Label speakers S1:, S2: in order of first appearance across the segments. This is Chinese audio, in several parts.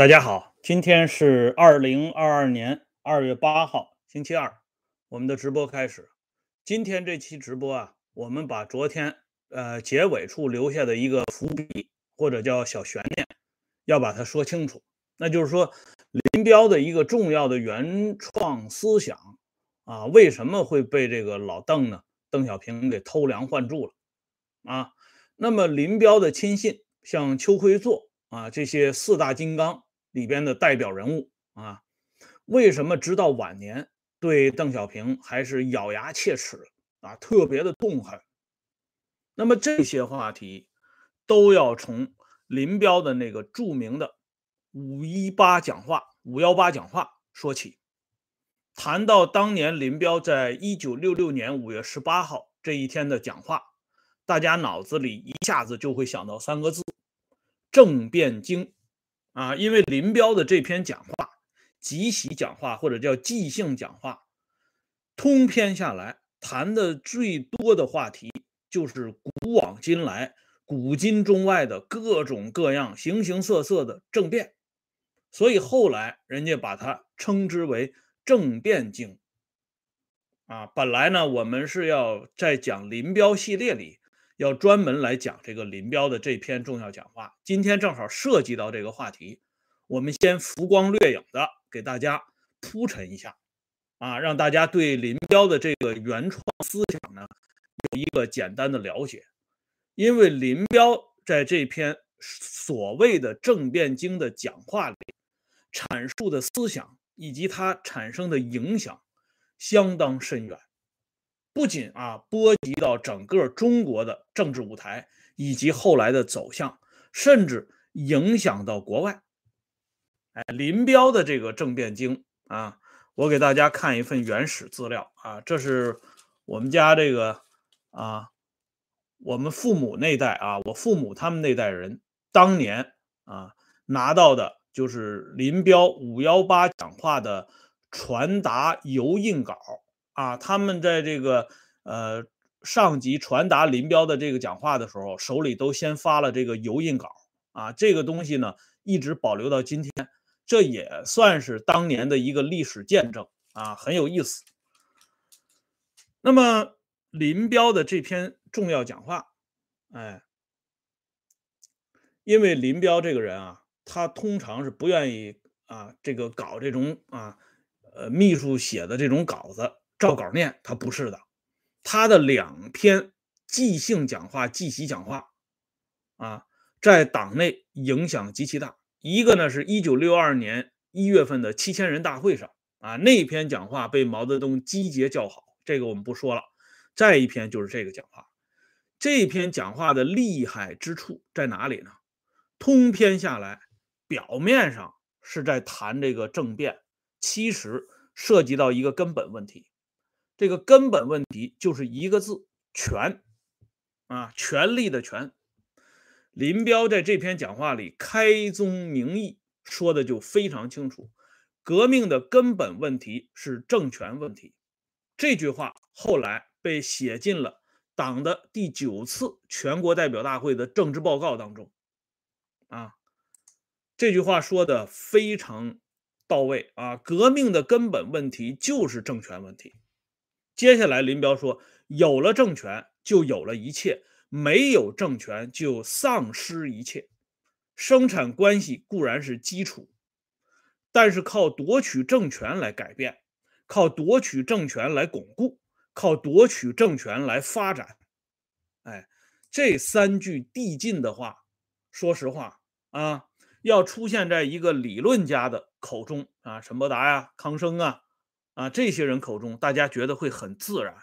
S1: 大家好，今天是二零二二年二月八号，星期二，我们的直播开始。今天这期直播啊，我们把昨天呃结尾处留下的一个伏笔，或者叫小悬念，要把它说清楚。那就是说，林彪的一个重要的原创思想啊，为什么会被这个老邓呢？邓小平给偷梁换柱了啊？那么林彪的亲信像邱会作啊这些四大金刚。里边的代表人物啊，为什么直到晚年对邓小平还是咬牙切齿啊，特别的痛恨？那么这些话题都要从林彪的那个著名的五一八讲话、五幺八讲话说起。谈到当年林彪在一九六六年五月十八号这一天的讲话，大家脑子里一下子就会想到三个字：政变经。啊，因为林彪的这篇讲话、即席讲话或者叫即兴讲话，通篇下来谈的最多的话题就是古往今来、古今中外的各种各样、形形色色的政变，所以后来人家把它称之为政变经。啊，本来呢，我们是要在讲林彪系列里。要专门来讲这个林彪的这篇重要讲话，今天正好涉及到这个话题，我们先浮光掠影的给大家铺陈一下，啊，让大家对林彪的这个原创思想呢有一个简单的了解。因为林彪在这篇所谓的政变经的讲话里阐述的思想以及它产生的影响相当深远。不仅啊波及到整个中国的政治舞台以及后来的走向，甚至影响到国外。哎，林彪的这个政变经啊，我给大家看一份原始资料啊，这是我们家这个啊，我们父母那代啊，我父母他们那代人当年啊拿到的就是林彪五幺八讲话的传达油印稿。啊，他们在这个呃上级传达林彪的这个讲话的时候，手里都先发了这个油印稿啊，这个东西呢一直保留到今天，这也算是当年的一个历史见证啊，很有意思。那么林彪的这篇重要讲话，哎，因为林彪这个人啊，他通常是不愿意啊这个搞这种啊呃秘书写的这种稿子。照稿念，他不是的，他的两篇即兴讲话、即席讲话，啊，在党内影响极其大。一个呢，是一九六二年一月份的七千人大会上，啊，那篇讲话被毛泽东击节叫好，这个我们不说了。再一篇就是这个讲话，这篇讲话的厉害之处在哪里呢？通篇下来，表面上是在谈这个政变，其实涉及到一个根本问题。这个根本问题就是一个字：权啊，权力的权。林彪在这篇讲话里开宗明义说的就非常清楚，革命的根本问题是政权问题。这句话后来被写进了党的第九次全国代表大会的政治报告当中。啊，这句话说的非常到位啊，革命的根本问题就是政权问题。接下来，林彪说：“有了政权，就有了一切；没有政权，就丧失一切。生产关系固然是基础，但是靠夺取政权来改变，靠夺取政权来巩固，靠夺取政权来发展。哎，这三句递进的话，说实话啊，要出现在一个理论家的口中啊，陈伯达呀，康生啊。”啊，这些人口中，大家觉得会很自然，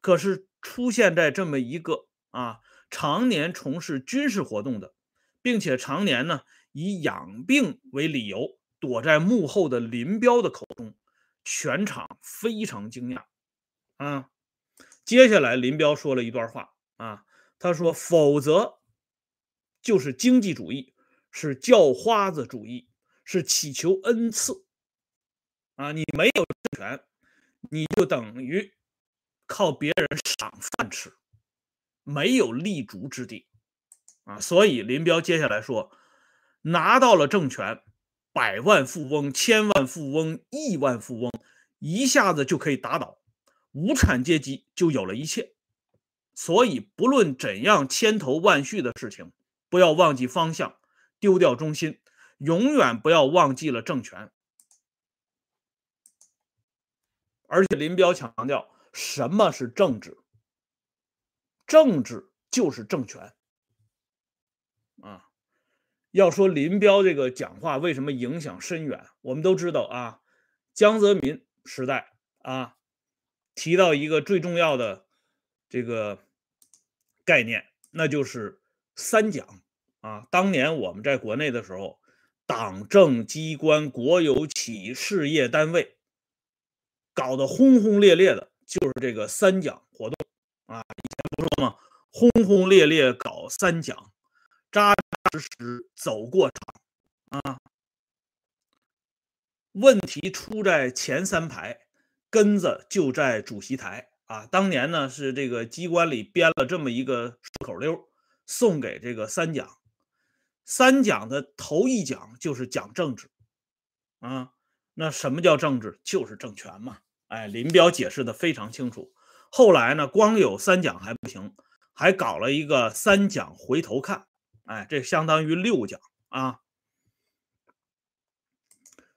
S1: 可是出现在这么一个啊，常年从事军事活动的，并且常年呢以养病为理由躲在幕后的林彪的口中，全场非常惊讶。啊，接下来林彪说了一段话啊，他说：“否则就是经济主义，是叫花子主义，是祈求恩赐。”啊，你没有权，你就等于靠别人赏饭吃，没有立足之地啊。所以林彪接下来说，拿到了政权，百万富翁、千万富翁、亿万富翁，一下子就可以打倒无产阶级，就有了一切。所以，不论怎样千头万绪的事情，不要忘记方向，丢掉中心，永远不要忘记了政权。而且，林彪强调，什么是政治？政治就是政权。啊，要说林彪这个讲话为什么影响深远，我们都知道啊，江泽民时代啊，提到一个最重要的这个。概念，那就是三讲啊。当年我们在国内的时候，党政机关、国有企事业单位搞得轰轰烈烈的，就是这个三讲活动啊。以前不说吗？轰轰烈烈搞三讲，扎扎实实走过场啊。问题出在前三排，根子就在主席台。啊，当年呢是这个机关里编了这么一个顺口溜，送给这个三讲。三讲的头一讲就是讲政治，啊，那什么叫政治？就是政权嘛。哎，林彪解释的非常清楚。后来呢，光有三讲还不行，还搞了一个三讲回头看，哎，这相当于六讲啊。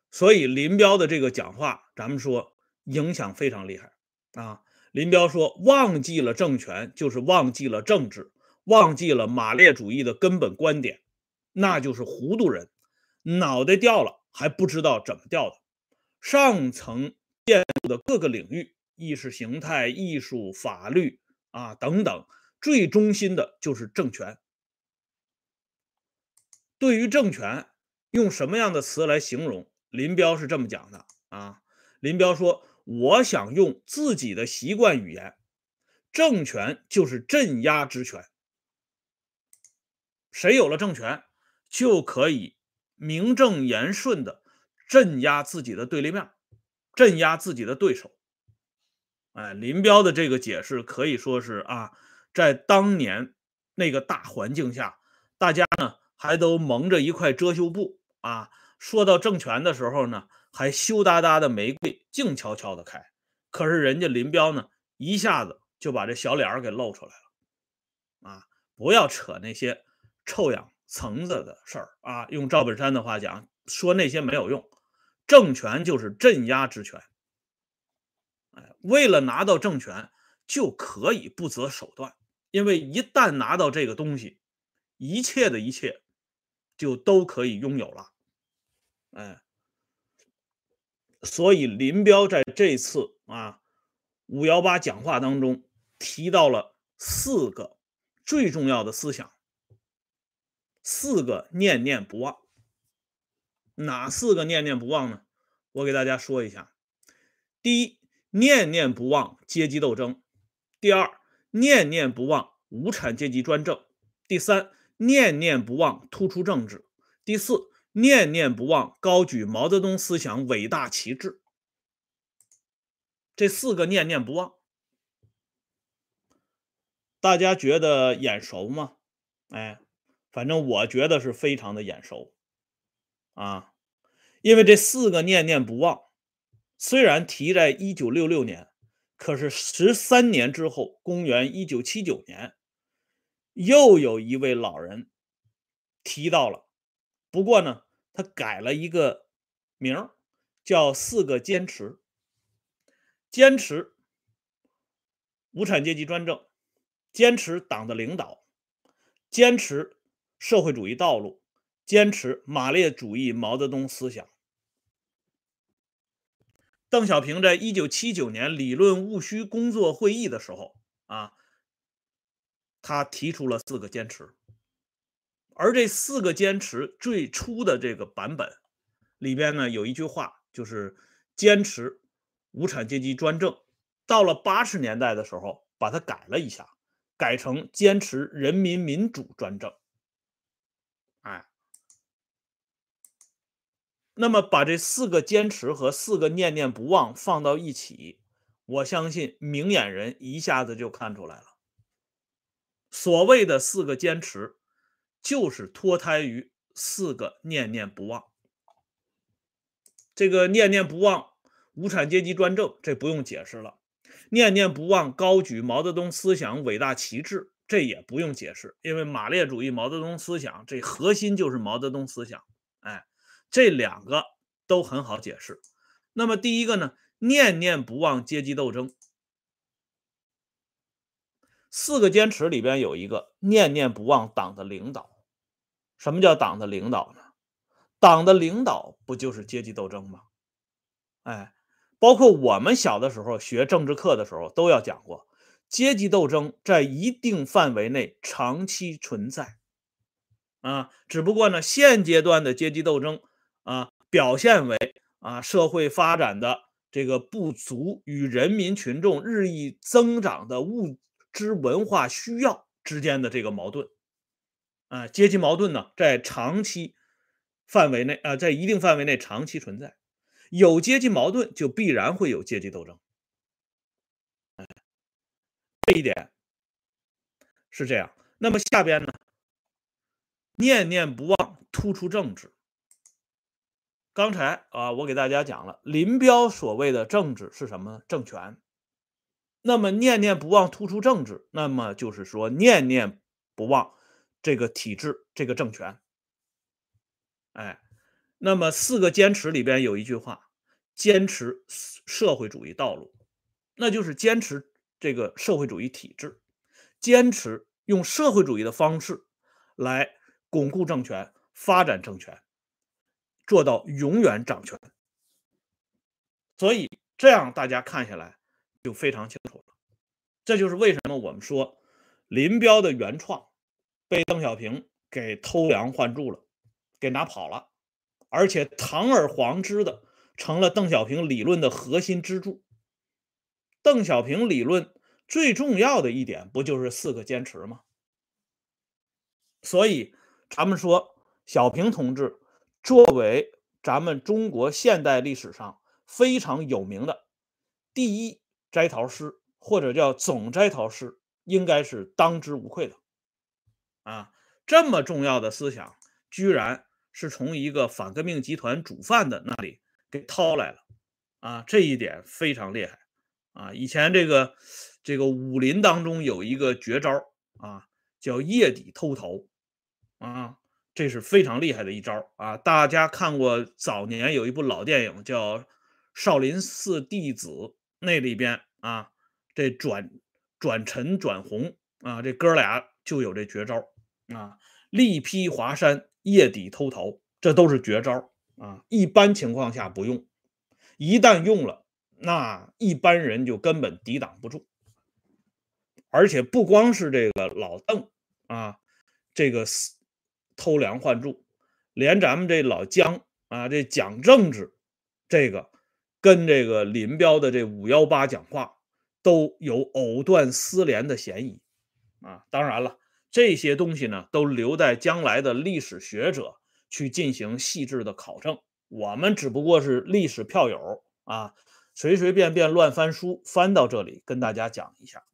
S1: 所以林彪的这个讲话，咱们说影响非常厉害啊。林彪说：“忘记了政权，就是忘记了政治，忘记了马列主义的根本观点，那就是糊涂人，脑袋掉了还不知道怎么掉的。上层建筑的各个领域，意识形态、艺术、法律啊等等，最中心的就是政权。对于政权，用什么样的词来形容？林彪是这么讲的啊。林彪说。”我想用自己的习惯语言，政权就是镇压之权。谁有了政权，就可以名正言顺的镇压自己的对立面，镇压自己的对手。哎，林彪的这个解释可以说是啊，在当年那个大环境下，大家呢还都蒙着一块遮羞布啊。说到政权的时候呢。还羞答答的玫瑰静悄悄的开，可是人家林彪呢，一下子就把这小脸儿给露出来了。啊，不要扯那些臭氧层子的事儿啊！用赵本山的话讲，说那些没有用。政权就是镇压之权，哎，为了拿到政权，就可以不择手段，因为一旦拿到这个东西，一切的一切就都可以拥有了，哎。所以林彪在这次啊五幺八讲话当中提到了四个最重要的思想，四个念念不忘。哪四个念念不忘呢？我给大家说一下：第一，念念不忘阶级斗争；第二，念念不忘无产阶级专政；第三，念念不忘突出政治；第四。念念不忘高举毛泽东思想伟大旗帜，这四个念念不忘，大家觉得眼熟吗？哎，反正我觉得是非常的眼熟啊，因为这四个念念不忘，虽然提在一九六六年，可是十三年之后，公元一九七九年，又有一位老人提到了。不过呢，他改了一个名儿，叫“四个坚持”。坚持无产阶级专政，坚持党的领导，坚持社会主义道路，坚持马列主义毛泽东思想。邓小平在一九七九年理论务虚工作会议的时候啊，他提出了四个坚持。而这四个坚持最初的这个版本里边呢，有一句话就是坚持无产阶级专政。到了八十年代的时候，把它改了一下，改成坚持人民民主专政。哎，那么把这四个坚持和四个念念不忘放到一起，我相信明眼人一下子就看出来了。所谓的四个坚持。就是脱胎于四个念念不忘，这个念念不忘无产阶级专政，这不用解释了；念念不忘高举毛泽东思想伟大旗帜，这也不用解释，因为马列主义毛泽东思想这核心就是毛泽东思想。这两个都很好解释。那么第一个呢，念念不忘阶级斗争。四个坚持里边有一个念念不忘党的领导。什么叫党的领导呢？党的领导不就是阶级斗争吗？哎，包括我们小的时候学政治课的时候都要讲过，阶级斗争在一定范围内长期存在。啊，只不过呢，现阶段的阶级斗争啊，表现为啊社会发展的这个不足与人民群众日益增长的物。质文化需要之间的这个矛盾，啊，阶级矛盾呢，在长期范围内啊，在一定范围内长期存在，有阶级矛盾就必然会有阶级斗争，这一点是这样。那么下边呢，念念不忘突出政治。刚才啊，我给大家讲了林彪所谓的政治是什么？政权。那么念念不忘突出政治，那么就是说念念不忘这个体制、这个政权。哎，那么四个坚持里边有一句话：坚持社会主义道路，那就是坚持这个社会主义体制，坚持用社会主义的方式来巩固政权、发展政权，做到永远掌权。所以这样大家看下来。就非常清楚了，这就是为什么我们说林彪的原创被邓小平给偷梁换柱了，给拿跑了，而且堂而皇之的成了邓小平理论的核心支柱。邓小平理论最重要的一点不就是四个坚持吗？所以咱们说，小平同志作为咱们中国现代历史上非常有名的第一。摘桃师或者叫总摘桃师，应该是当之无愧的啊！这么重要的思想，居然是从一个反革命集团主犯的那里给掏来了啊！这一点非常厉害啊！以前这个这个武林当中有一个绝招啊，叫夜底偷桃啊，这是非常厉害的一招啊！大家看过早年有一部老电影叫《少林寺弟子》。那里边啊，这转转陈转红啊，这哥俩就有这绝招啊，力劈华山，夜底偷桃，这都是绝招啊。一般情况下不用，一旦用了，那一般人就根本抵挡不住。而且不光是这个老邓啊，这个偷梁换柱，连咱们这老姜啊，这讲政治这个。跟这个林彪的这五幺八讲话都有藕断丝连的嫌疑啊！当然了，这些东西呢都留待将来的历史学者去进行细致的考证。我们只不过是历史票友啊，随随便便乱翻书，翻到这里跟大家讲一下。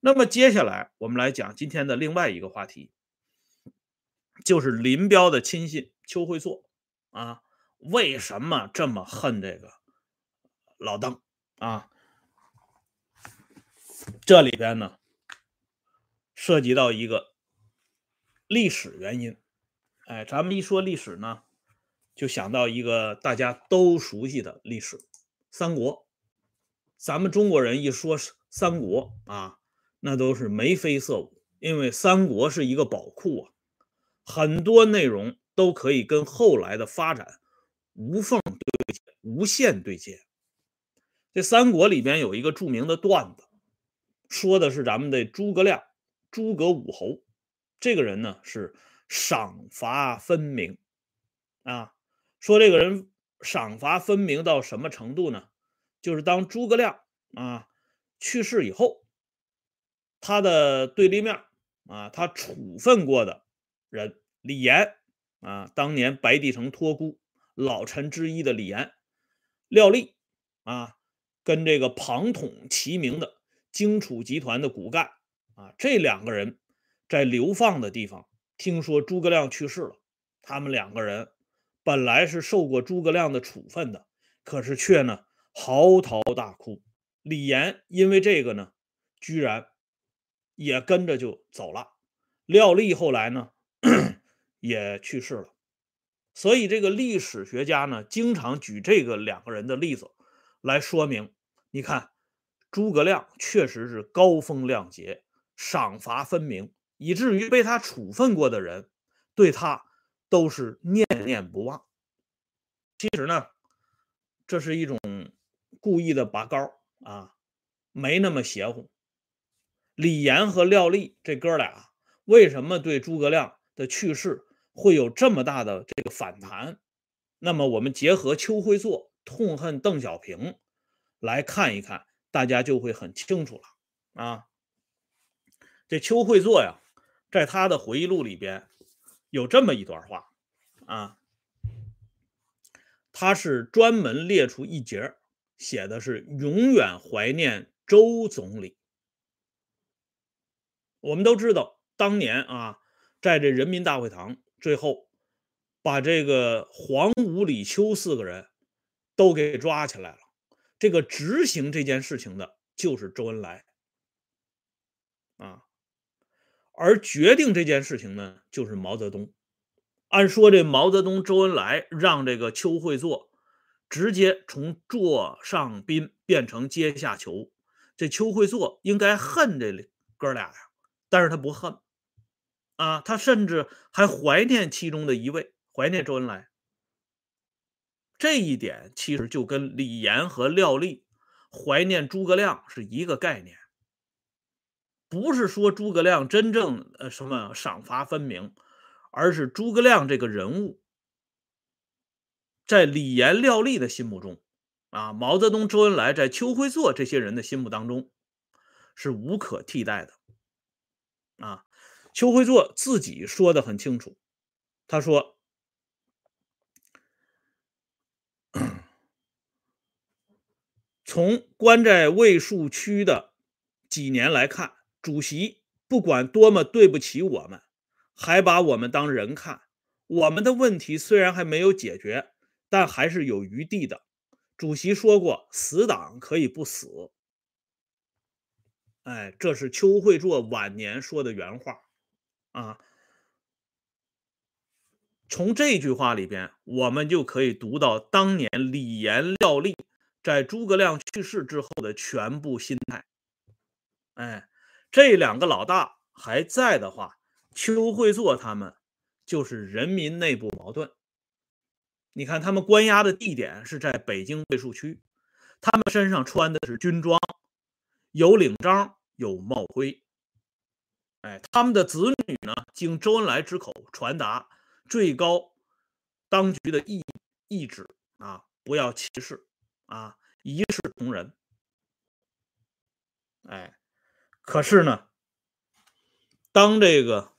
S1: 那么接下来我们来讲今天的另外一个话题，就是林彪的亲信邱会作啊，为什么这么恨这个？老邓啊，这里边呢涉及到一个历史原因。哎，咱们一说历史呢，就想到一个大家都熟悉的历史——三国。咱们中国人一说三国啊，那都是眉飞色舞，因为三国是一个宝库啊，很多内容都可以跟后来的发展无缝对接、无限对接。这三国里边有一个著名的段子，说的是咱们的诸葛亮，诸葛武侯。这个人呢是赏罚分明啊。说这个人赏罚分明到什么程度呢？就是当诸葛亮啊去世以后，他的对立面啊，他处分过的人李严啊，当年白帝城托孤老臣之一的李严，廖立啊。跟这个庞统齐名的荆楚集团的骨干啊，这两个人在流放的地方听说诸葛亮去世了，他们两个人本来是受过诸葛亮的处分的，可是却呢嚎啕大哭。李严因为这个呢，居然也跟着就走了。廖立后来呢也去世了。所以这个历史学家呢，经常举这个两个人的例子来说明，你看诸葛亮确实是高风亮节、赏罚分明，以至于被他处分过的人对他都是念念不忘。其实呢，这是一种故意的拔高啊，没那么邪乎。李严和廖立这哥俩为什么对诸葛亮的去世？会有这么大的这个反弹，那么我们结合邱会作痛恨邓小平来看一看，大家就会很清楚了啊。这邱会作呀，在他的回忆录里边有这么一段话啊，他是专门列出一节，写的是永远怀念周总理。我们都知道，当年啊，在这人民大会堂。最后，把这个黄武、李秋四个人都给抓起来了。这个执行这件事情的就是周恩来啊，而决定这件事情呢，就是毛泽东。按说这毛泽东、周恩来让这个邱会作直接从座上宾变成阶下囚，这邱会作应该恨这哥俩呀，但是他不恨。啊，他甚至还怀念其中的一位，怀念周恩来。这一点其实就跟李严和廖立怀念诸葛亮是一个概念，不是说诸葛亮真正呃什么赏罚分明，而是诸葛亮这个人物在李严、廖立的心目中，啊，毛泽东、周恩来在邱会作这些人的心目当中是无可替代的，啊。邱会作自己说的很清楚，他说：“从关在卫戍区的几年来看，主席不管多么对不起我们，还把我们当人看。我们的问题虽然还没有解决，但还是有余地的。主席说过，死党可以不死。”哎，这是邱会作晚年说的原话。啊，从这句话里边，我们就可以读到当年李严、廖立在诸葛亮去世之后的全部心态。哎，这两个老大还在的话，邱会作他们就是人民内部矛盾。你看，他们关押的地点是在北京卫戍区，他们身上穿的是军装，有领章，有帽徽。哎，他们的子女呢，经周恩来之口传达最高当局的意意志啊，不要歧视啊，一视同仁。哎，可是呢，当这个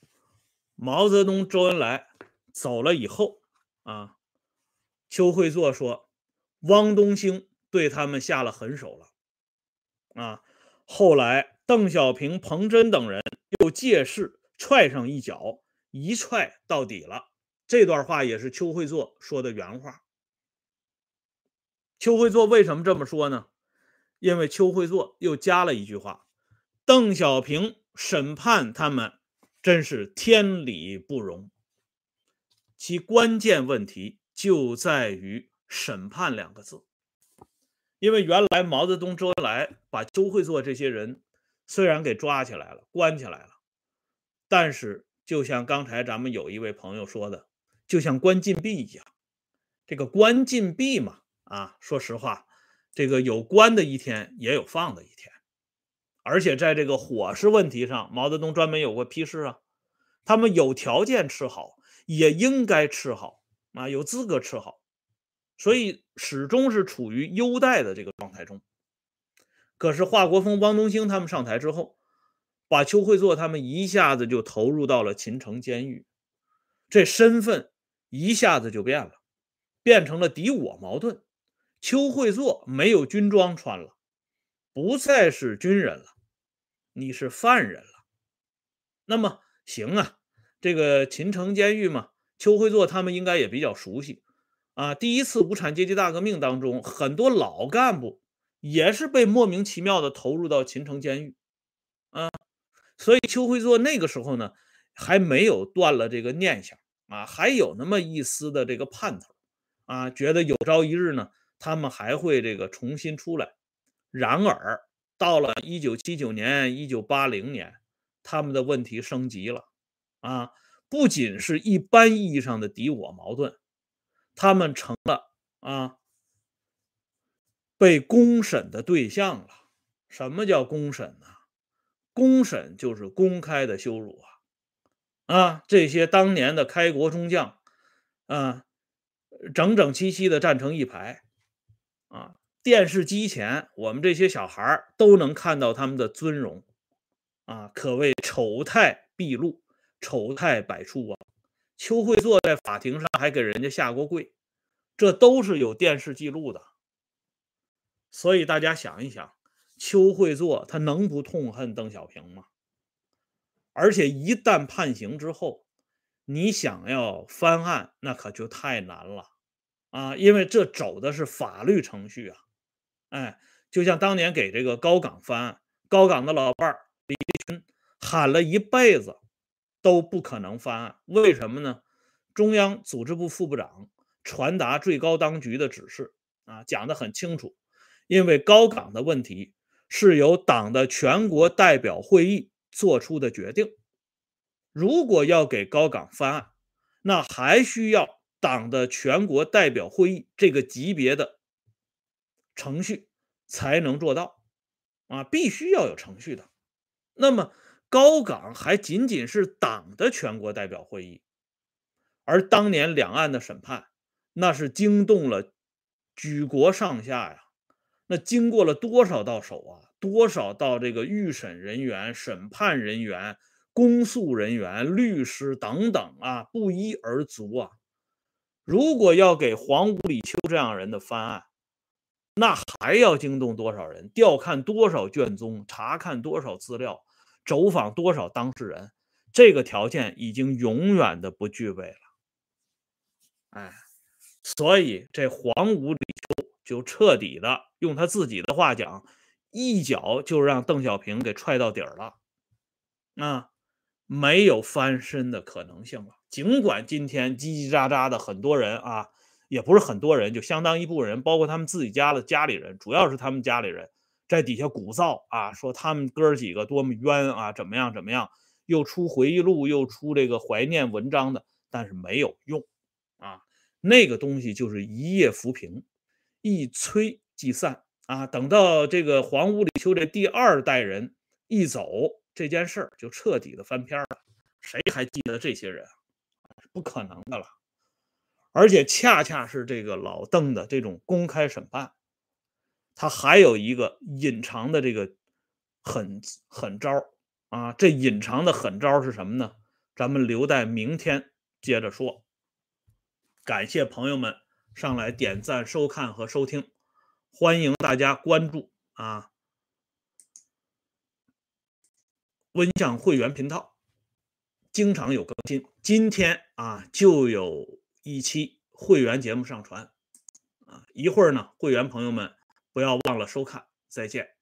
S1: 毛泽东、周恩来走了以后啊，邱会作说，汪东兴对他们下了狠手了啊。后来，邓小平、彭真等人。又借势踹上一脚，一踹到底了。这段话也是邱会作说的原话。邱会作为什么这么说呢？因为邱会作又加了一句话：“邓小平审判他们真是天理不容。”其关键问题就在于“审判”两个字。因为原来毛泽东、周恩来把邱会作这些人。虽然给抓起来了，关起来了，但是就像刚才咱们有一位朋友说的，就像关禁闭一样。这个关禁闭嘛，啊，说实话，这个有关的一天，也有放的一天。而且在这个伙食问题上，毛泽东专门有过批示啊，他们有条件吃好，也应该吃好啊，有资格吃好，所以始终是处于优待的这个状态中。可是华国锋、汪东兴他们上台之后，把邱会作他们一下子就投入到了秦城监狱，这身份一下子就变了，变成了敌我矛盾。邱会作没有军装穿了，不再是军人了，你是犯人了。那么行啊，这个秦城监狱嘛，邱会作他们应该也比较熟悉，啊，第一次无产阶级大革命当中，很多老干部也是被莫名其妙的投入到秦城监狱，啊，所以邱会作那个时候呢，还没有断了这个念想啊，还有那么一丝的这个盼头啊，觉得有朝一日呢，他们还会这个重新出来。然而，到了一九七九年、一九八零年，他们的问题升级了啊，不仅是一般意义上的敌我矛盾。他们成了啊被公审的对象了。什么叫公审呢？公审就是公开的羞辱啊！啊，这些当年的开国中将啊，整整齐齐的站成一排啊，电视机前，我们这些小孩都能看到他们的尊容啊，可谓丑态毕露，丑态百出啊！邱会作在法庭上还给人家下过跪，这都是有电视记录的。所以大家想一想，邱会作他能不痛恨邓小平吗？而且一旦判刑之后，你想要翻案，那可就太难了啊！因为这走的是法律程序啊。哎，就像当年给这个高岗翻案，高岗的老伴儿李立群喊了一辈子。都不可能翻案，为什么呢？中央组织部副部长传达最高当局的指示啊，讲得很清楚。因为高岗的问题是由党的全国代表会议做出的决定，如果要给高岗翻案，那还需要党的全国代表会议这个级别的程序才能做到啊，必须要有程序的。那么。高岗还仅仅是党的全国代表会议，而当年两岸的审判，那是惊动了举国上下呀。那经过了多少道手啊？多少道这个预审人员、审判人员、公诉人员、律师等等啊，不一而足啊。如果要给黄五、李秋这样人的翻案，那还要惊动多少人？调看多少卷宗？查看多少资料？走访多少当事人，这个条件已经永远的不具备了。哎，所以这黄五李就彻底的用他自己的话讲，一脚就让邓小平给踹到底儿了。啊，没有翻身的可能性了。尽管今天叽叽喳喳的很多人啊，也不是很多人，就相当一部分人，包括他们自己家的家里人，主要是他们家里人。在底下鼓噪啊，说他们哥几个多么冤啊，怎么样怎么样，又出回忆录，又出这个怀念文章的，但是没有用啊，那个东西就是一夜浮萍，一吹即散啊。等到这个黄屋里秋这第二代人一走，这件事儿就彻底的翻篇了。谁还记得这些人？不可能的了。而且恰恰是这个老邓的这种公开审判。他还有一个隐藏的这个狠狠招啊！这隐藏的狠招是什么呢？咱们留待明天接着说。感谢朋友们上来点赞、收看和收听，欢迎大家关注啊！温相会员频道经常有更新，今天啊就有一期会员节目上传啊！一会儿呢，会员朋友们。不要忘了收看，再见。